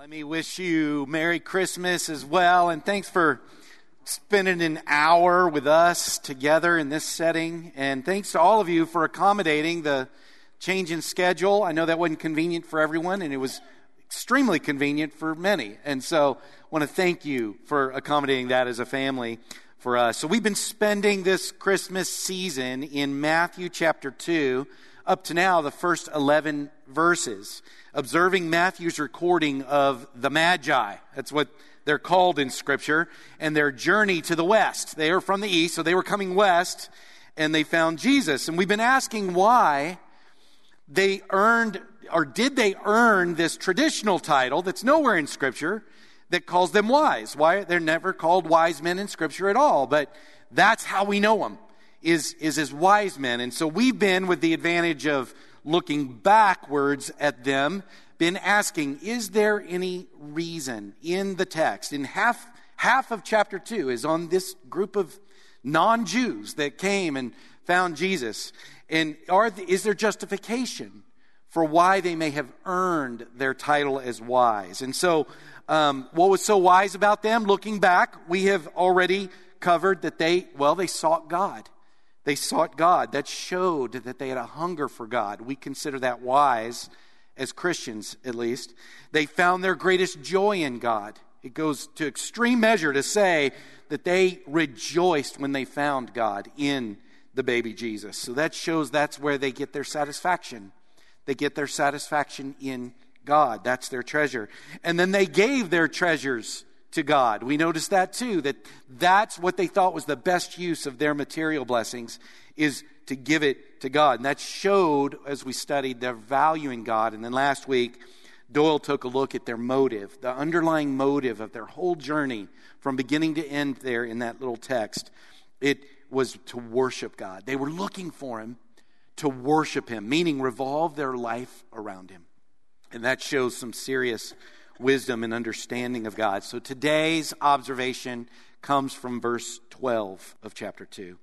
let me wish you Merry Christmas as well, and thanks for spending an hour with us together in this setting. And thanks to all of you for accommodating the change in schedule. I know that wasn't convenient for everyone, and it was extremely convenient for many. And so I want to thank you for accommodating that as a family for us. So we've been spending this Christmas season in Matthew chapter 2 up to now the first 11 verses, observing Matthew's recording of the Magi. That's what they're called in Scripture, and their journey to the west. They are from the east, so they were coming west, and they found Jesus. And we've been asking why they earned, or did they earn this traditional title that's nowhere in Scripture that calls them wise? Why they're never called wise men in Scripture at all, but that's how we know them is, is as wise men. And so we've been, with the advantage of looking backwards at them, been asking, is there any reason in the text? In half, half of chapter 2 is on this group of non Jews that came and found Jesus. And are, is there justification for why they may have earned their title as wise? And so, um, what was so wise about them? Looking back, we have already covered that they, well, they sought God. They sought God. That showed that they had a hunger for God. We consider that wise as Christians, at least. They found their greatest joy in God. It goes to extreme measure to say that they rejoiced when they found God in the baby Jesus. So that shows that's where they get their satisfaction. They get their satisfaction in God. That's their treasure. And then they gave their treasures to God. We notice that too, that that's what they thought was the best use of their material blessings is to give it to God. And that showed as we studied their value in God. And then last week, Doyle took a look at their motive, the underlying motive of their whole journey from beginning to end there in that little text. It was to worship God. They were looking for Him to worship Him, meaning revolve their life around Him. And that shows some serious wisdom and understanding of God. So today's observation comes from verse 12 of chapter 2.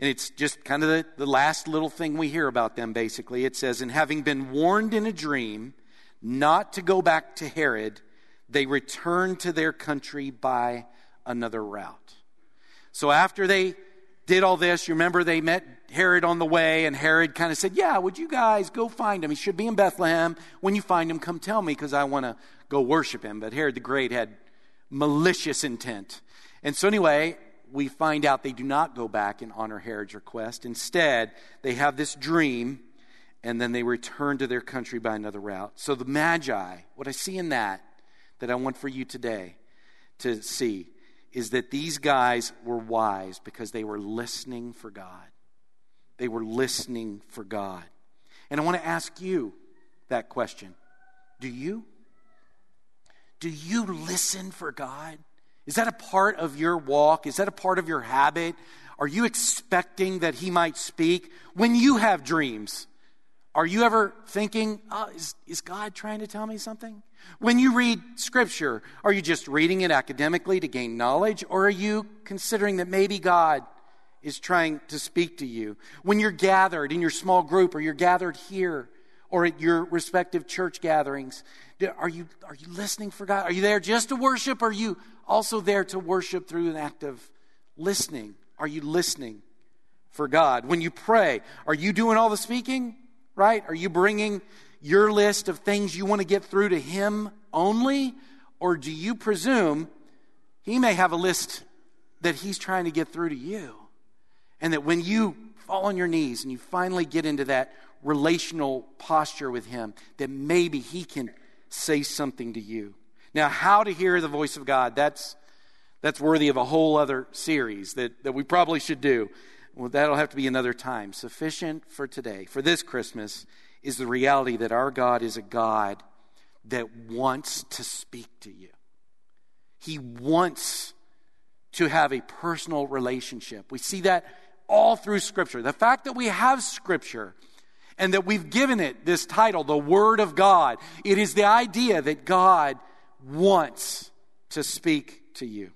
And it's just kind of the, the last little thing we hear about them, basically. It says, And having been warned in a dream not to go back to Herod, they returned to their country by another route. So after they did all this, you remember they met Herod on the way, and Herod kind of said, Yeah, would you guys go find him? He should be in Bethlehem. When you find him, come tell me because I want to go worship him. But Herod the Great had malicious intent. And so, anyway, we find out they do not go back and honor Herod's request. Instead, they have this dream, and then they return to their country by another route. So, the Magi, what I see in that, that I want for you today to see, is that these guys were wise because they were listening for God. They were listening for God. And I want to ask you that question Do you? Do you listen for God? Is that a part of your walk? Is that a part of your habit? Are you expecting that He might speak when you have dreams? Are you ever thinking, oh, is, is God trying to tell me something? When you read Scripture, are you just reading it academically to gain knowledge, or are you considering that maybe God is trying to speak to you? When you're gathered in your small group, or you're gathered here, or at your respective church gatherings, are you, are you listening for God? Are you there just to worship? Or are you also there to worship through an act of listening? Are you listening for God? When you pray, are you doing all the speaking? Right? Are you bringing your list of things you want to get through to Him only? Or do you presume He may have a list that He's trying to get through to you? And that when you fall on your knees and you finally get into that relational posture with Him, that maybe He can say something to you. Now, how to hear the voice of God, that's, that's worthy of a whole other series that, that we probably should do. Well, that'll have to be another time. Sufficient for today, for this Christmas, is the reality that our God is a God that wants to speak to you. He wants to have a personal relationship. We see that all through Scripture. The fact that we have Scripture and that we've given it this title, the Word of God. It is the idea that God wants to speak to you.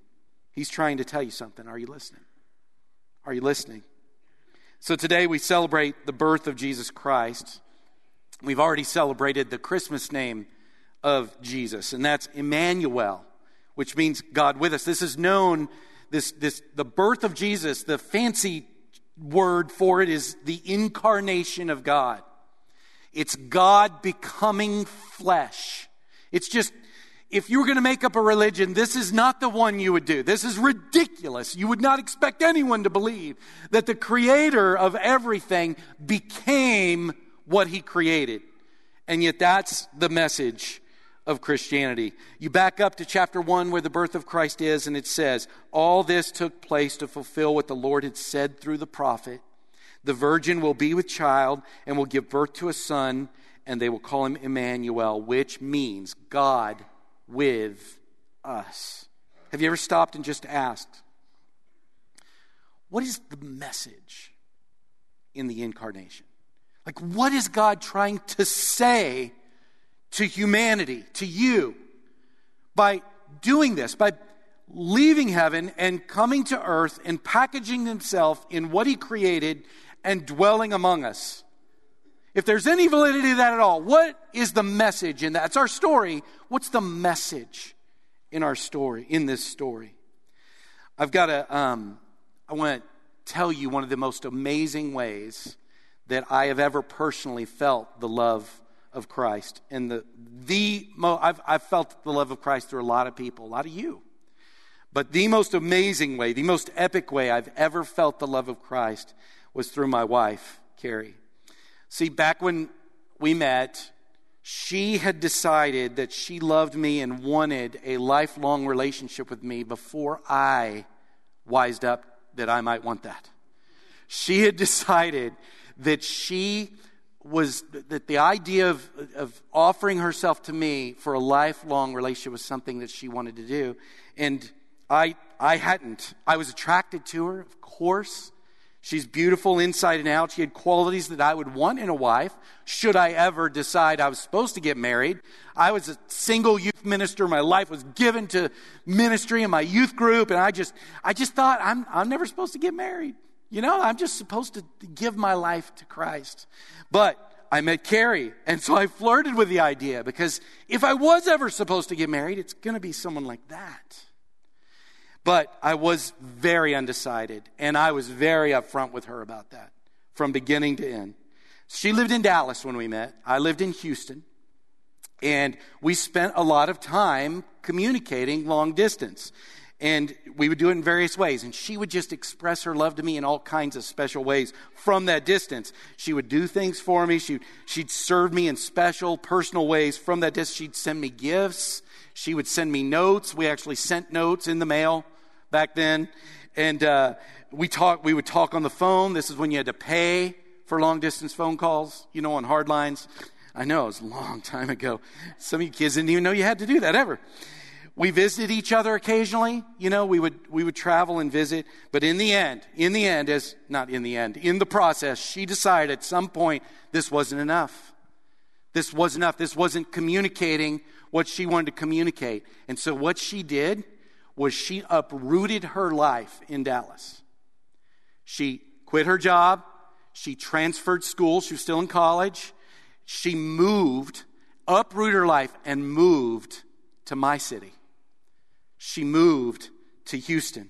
He's trying to tell you something. Are you listening? Are you listening? So today we celebrate the birth of Jesus Christ. We've already celebrated the Christmas name of Jesus, and that's Emmanuel, which means God with us. This is known, this, this, the birth of Jesus, the fancy word for it is the incarnation of God. It's God becoming flesh. It's just, if you were going to make up a religion, this is not the one you would do. This is ridiculous. You would not expect anyone to believe that the creator of everything became what he created. And yet that's the message of Christianity. You back up to chapter 1 where the birth of Christ is, and it says, All this took place to fulfill what the Lord had said through the prophet. The virgin will be with child and will give birth to a son, and they will call him Emmanuel, which means God with us. Have you ever stopped and just asked, What is the message in the incarnation? Like, what is God trying to say to humanity, to you, by doing this, by leaving heaven and coming to earth and packaging himself in what he created and dwelling among us? If there's any validity to that at all, what is the message in that? It's our story. What's the message in our story, in this story? I've got a, um, I want to tell you one of the most amazing ways that I have ever personally felt the love of Christ. And the, the mo- I've, I've felt the love of Christ through a lot of people, a lot of you. But the most amazing way, the most epic way I've ever felt the love of Christ was through my wife, Carrie. See, back when we met, she had decided that she loved me and wanted a lifelong relationship with me before I wised up that I might want that. She had decided that she was that the idea of, of offering herself to me for a lifelong relationship was something that she wanted to do. And i i hadn't. I was attracted to her of course. She's beautiful inside and out. She had qualities that i would want in a wife. Should i ever decide i was supposed to get married i was a single youth minister. My life was given to ministry and my youth group. And i just i just thought i'm i'm never supposed to get married you know, I'm just supposed to give my life to Christ. But I met Carrie, and so I flirted with the idea because if I was ever supposed to get married, it's going to be someone like that. But I was very undecided, and I was very upfront with her about that from beginning to end. She lived in Dallas when we met. I lived in Houston. And we spent a lot of time communicating long distance. And we would do it in various ways. And she would just express her love to me in all kinds of special ways from that distance. She would do things for me. She'd, she'd serve me in special, personal ways from that distance. She'd send me gifts. She would send me notes. We actually sent notes in the mail back then. And uh, we, talk, we would talk on the phone. This is when you had to pay for long distance phone calls, you know, on hard lines. I know, it was a long time ago. Some of you kids didn't even know you had to do that ever. We visited each other occasionally. You know, we would, we would travel and visit. But in the end, in the end, as, not in the end, in the process, she decided at some point this wasn't enough. This wasn't enough. This wasn't communicating what she wanted to communicate. And so what she did was she uprooted her life in Dallas. She quit her job. She transferred school. She was still in college. She moved, uprooted her life, and moved to my city she moved to Houston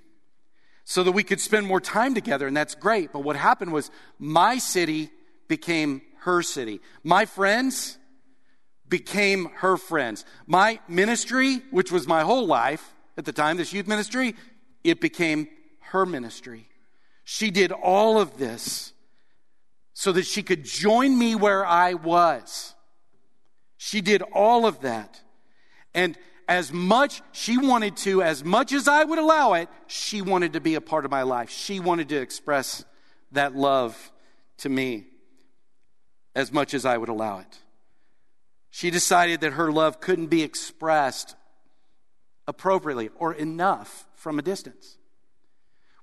so that we could spend more time together, and that's great. But what happened was my city became her city. My friends became her friends. My ministry, which was my whole life at the time, this youth ministry, it became her ministry. She did all of this so that she could join me where I was. She did all of that. And as much she wanted to, as much as I would allow it, she wanted to be a part of my life. She wanted to express that love to me as much as I would allow it. She decided that her love couldn't be expressed appropriately or enough from a distance.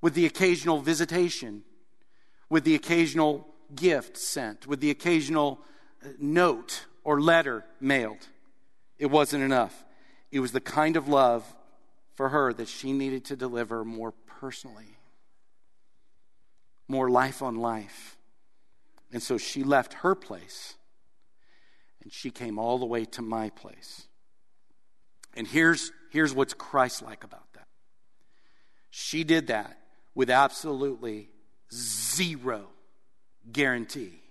With the occasional visitation, with the occasional gift sent, with the occasional note or letter mailed, it wasn't enough. It was the kind of love for her that she needed to deliver more personally, more life on life. And so she left her place and she came all the way to my place And here's, here's what's Christ like about that. She did that with absolutely zero guarantee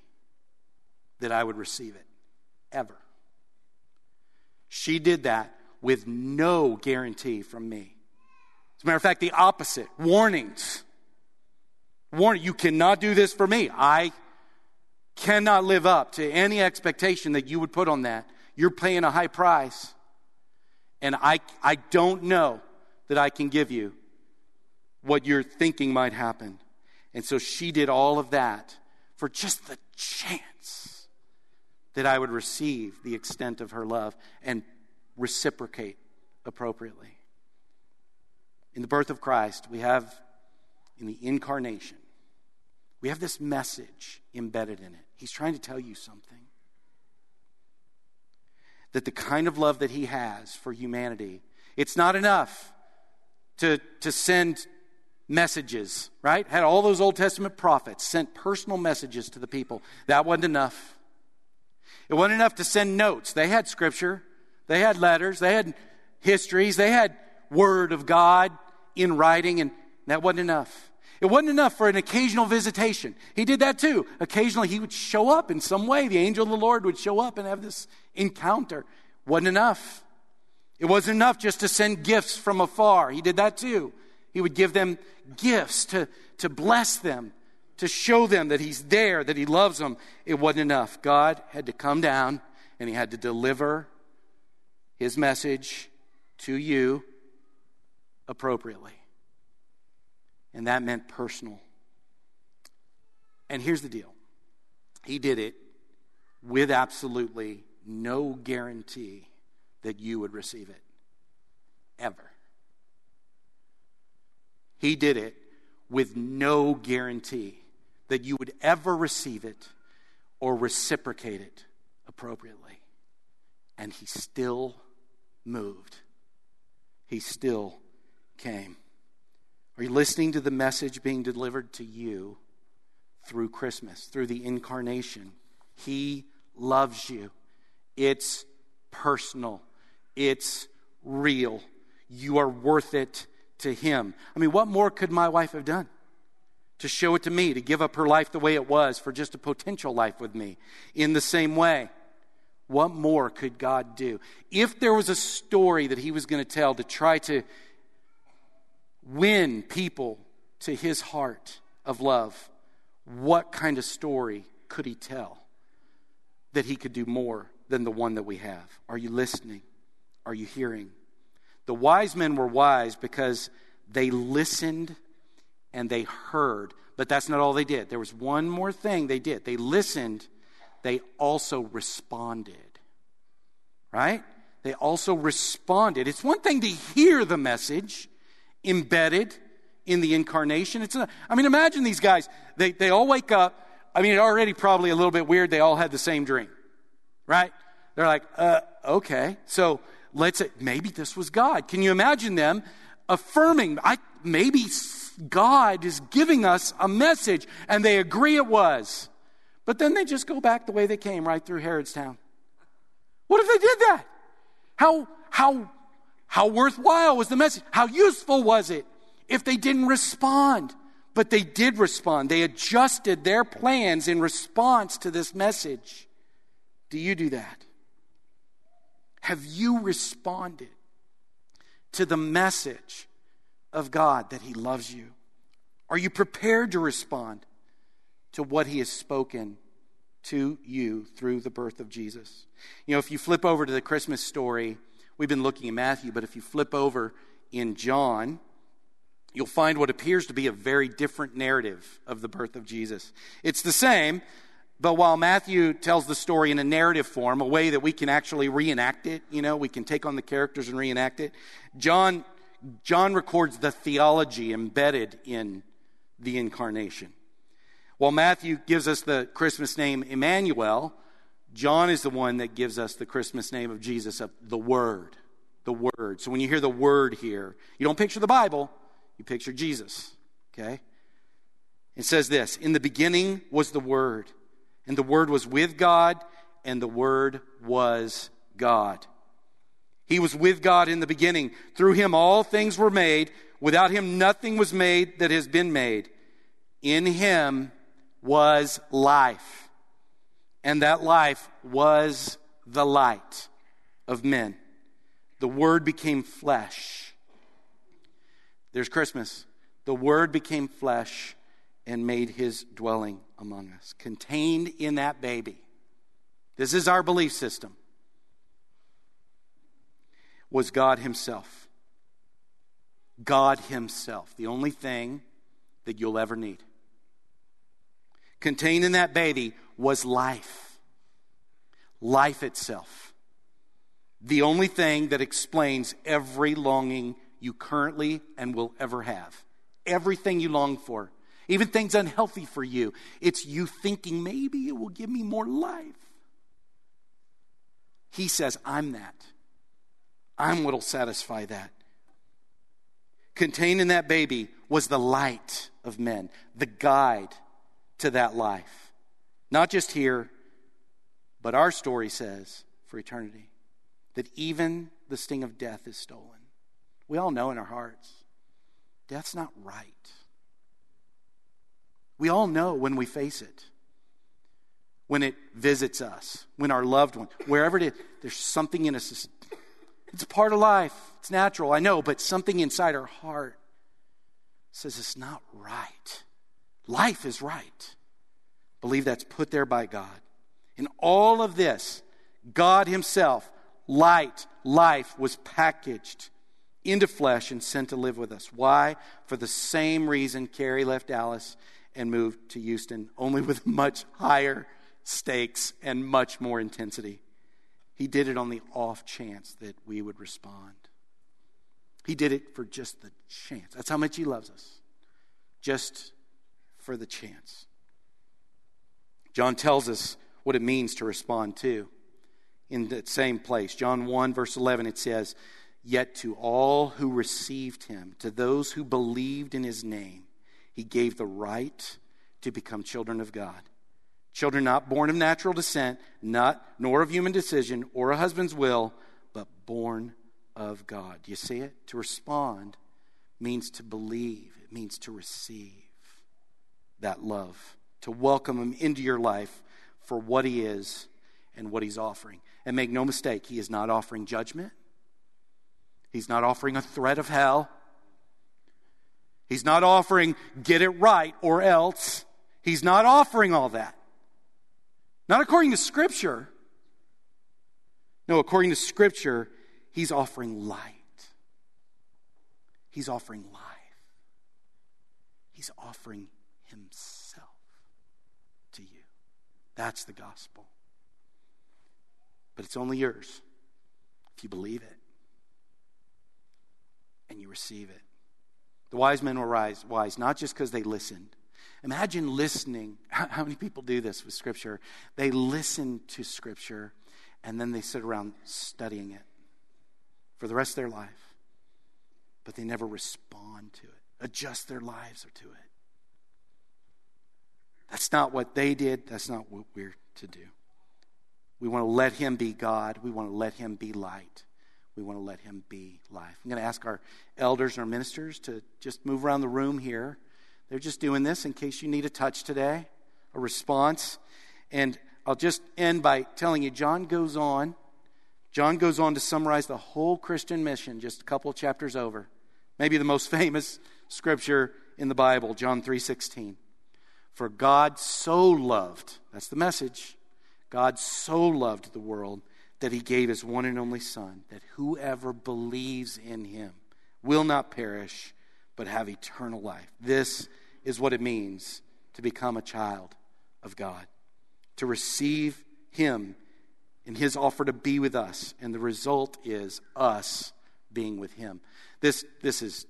that I would receive it, ever. She did that with no guarantee from me. As a matter of fact, the opposite warnings. Warning, you cannot do this for me. I cannot live up to any expectation that you would put on that. You're paying a high price. And I, I don't know that I can give you what you're thinking might happen. And so she did all of that for just the chance that I would receive the extent of her love and reciprocate appropriately. In the birth of Christ, we have in the incarnation, we have this message embedded in it. He's trying to tell you something. That the kind of love that he has for humanity, it's not enough to, to send messages, right? Had all those Old Testament prophets sent personal messages to the people. That wasn't enough. It wasn't enough to send notes. They had scripture, they had letters, they had histories, they had word of God in writing, and that wasn't enough. It wasn't enough for an occasional visitation. He did that too. Occasionally, he would show up in some way. The angel of the Lord would show up and have this encounter. Wasn't enough. It wasn't enough just to send gifts from afar. He did that too. He would give them gifts to, to bless them, to show them that He's there, that He loves them. It wasn't enough. God had to come down and He had to deliver His message to you appropriately. And that meant personal. And here's the deal He did it with absolutely no guarantee that you would receive it. Ever. He did it with no guarantee that you would ever receive it or reciprocate it appropriately. And he still moved. He still came. Are you listening to the message being delivered to you through Christmas, through the incarnation? He loves you. It's personal, it's real. You are worth it to him. I mean, what more could my wife have done? To show it to me, to give up her life the way it was for just a potential life with me. In the same way, what more could God do? If there was a story that he was going to tell to try to win people to his heart of love, what kind of story could he tell that he could do more than the one that we have? Are you listening? Are you hearing? The wise men were wise because they listened and they heard. But that's not all they did. There was one more thing they did. They listened, they also responded. Right? They also responded. It's one thing to hear the message embedded in the incarnation. It's a, I mean, imagine these guys. They, they all wake up. I mean, already probably a little bit weird. They all had the same dream. Right? They're like, uh, okay. So let's maybe this was God. Can you imagine them affirming, I, maybe God is giving us a message, and they agree it was. But then they just go back the way they came, right through Herodstown. What if they did that? How, how, how worthwhile was the message? How useful was it if they didn't respond? But they did respond. They adjusted their plans in response to this message. Do you do that? Have you responded to the message of God that He loves you? Are you prepared to respond to what He has spoken to you through the birth of Jesus? You know, if you flip over to the Christmas story, we've been looking at Matthew, but if you flip over in John, you'll find what appears to be a very different narrative of the birth of Jesus. It's the same, but while Matthew tells the story in a narrative form, a way that we can actually reenact it, you know, we can take on the characters and reenact it, John, John records the theology embedded in the incarnation. While Matthew gives us the Christmas name Emmanuel, John is the one that gives us the Christmas name of Jesus, of the Word. The Word. So when you hear the Word here, you don't picture the Bible, you picture Jesus. Okay? It says this In the beginning was the Word and the Word was with God, and the Word was God. He was with God in the beginning. Through him all things were made. Without him nothing was made that has been made. In him was life. And that life was the light of men. The Word became flesh. There's Christmas. The Word became flesh and made his dwelling among us, contained in that baby. This is our belief system. Was God Himself. God Himself, the only thing that you'll ever need. Contained in that baby was life, life itself. The only thing that explains every longing you currently and will ever have. Everything you long for, even things unhealthy for you. It's you thinking maybe it will give me more life. He says, I'm that. I'm what will satisfy that. Contained in that baby was the light of men, the guide to that life. Not just here, but our story says for eternity that even the sting of death is stolen. We all know in our hearts death's not right. We all know when we face it, when it visits us, when our loved one, wherever it is, there's something in us. It's part of life. It's natural, I know, but something inside our heart says it's not right. Life is right. Believe that's put there by God. In all of this, God Himself, light, life, was packaged into flesh and sent to live with us. Why? For the same reason Carrie left Dallas and moved to Houston, only with much higher stakes and much more intensity. He did it on the off chance that we would respond. He did it for just the chance. That's how much He loves us. Just for the chance. John tells us what it means to respond to in that same place. John 1, verse 11, it says, Yet to all who received him, to those who believed in his name, he gave the right to become children of God. Children not born of natural descent, not nor of human decision or a husband's will, but born of God. Do you see it? To respond means to believe, it means to receive that love, to welcome him into your life for what he is and what he's offering. And make no mistake, he is not offering judgment. He's not offering a threat of hell. He's not offering get it right or else. He's not offering all that. Not according to Scripture. No, according to Scripture, he's offering light. He's offering life. He's offering himself to you. That's the gospel. But it's only yours if you believe it and you receive it. The wise men were wise, wise not just because they listened. Imagine listening. How, many people do this with Scripture? They listen to Scripture and then they sit around studying it for the rest of their life, but they never respond to it, adjust their lives to it. That's not what they did. That's not what we're to do. We want to let Him be God. We want to let Him be light. We want to let Him be life. I'm going to ask our elders and our ministers to just move around the room here. They're just doing this in case you need a touch today, a response. And I'll just end by telling you John goes on. John goes on to summarize the whole Christian mission just a couple chapters over. Maybe the most famous scripture in the Bible, John 3:16. For God so loved, that's the message. God so loved the world that he gave his one and only Son, that whoever believes in him will not perish, but have eternal life. This is what it means to become a child of God, to receive him in his offer to be with us. And the result is us being with him. This, this is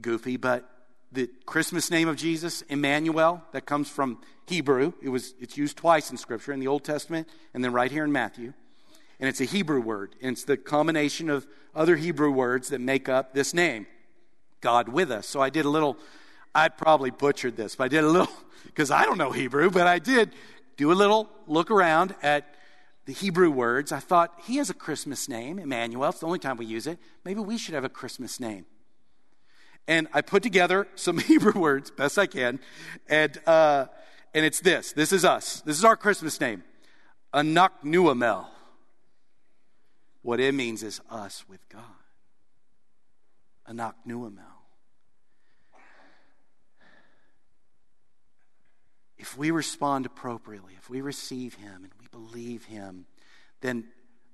goofy, but the Christmas name of Jesus, Emmanuel, that comes from Hebrew. It was, it's used twice in Scripture, in the Old Testament and then right here in Matthew. And it's a Hebrew word, and it's the combination of other Hebrew words that make up this name, God with us. So I did a little, I probably butchered this, but I did a little, because I don't know Hebrew, but I did do a little look around at the Hebrew words, I thought, he has a Christmas name, Emmanuel. It's the only time we use it. Maybe we should have a Christmas name. And I put together some Hebrew words, best I can, and, uh, and it's this. This is us. This is our Christmas name. Anaknuamel. What it means is us with God. Anaknuamel. If we respond appropriately, if we receive Him and we believe Him, then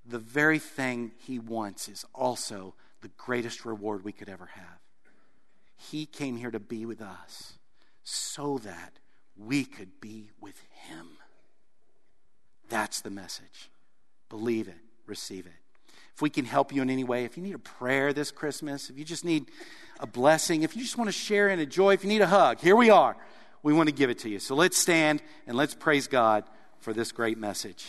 the very thing He wants is also the greatest reward we could ever have. He came here to be with us so that we could be with Him. That's the message. Believe it, receive it. If we can help you in any way, if you need a prayer this Christmas, if you just need a blessing, if you just want to share in a joy, if you need a hug, here we are. We want to give it to you. So let's stand and let's praise God for this great message.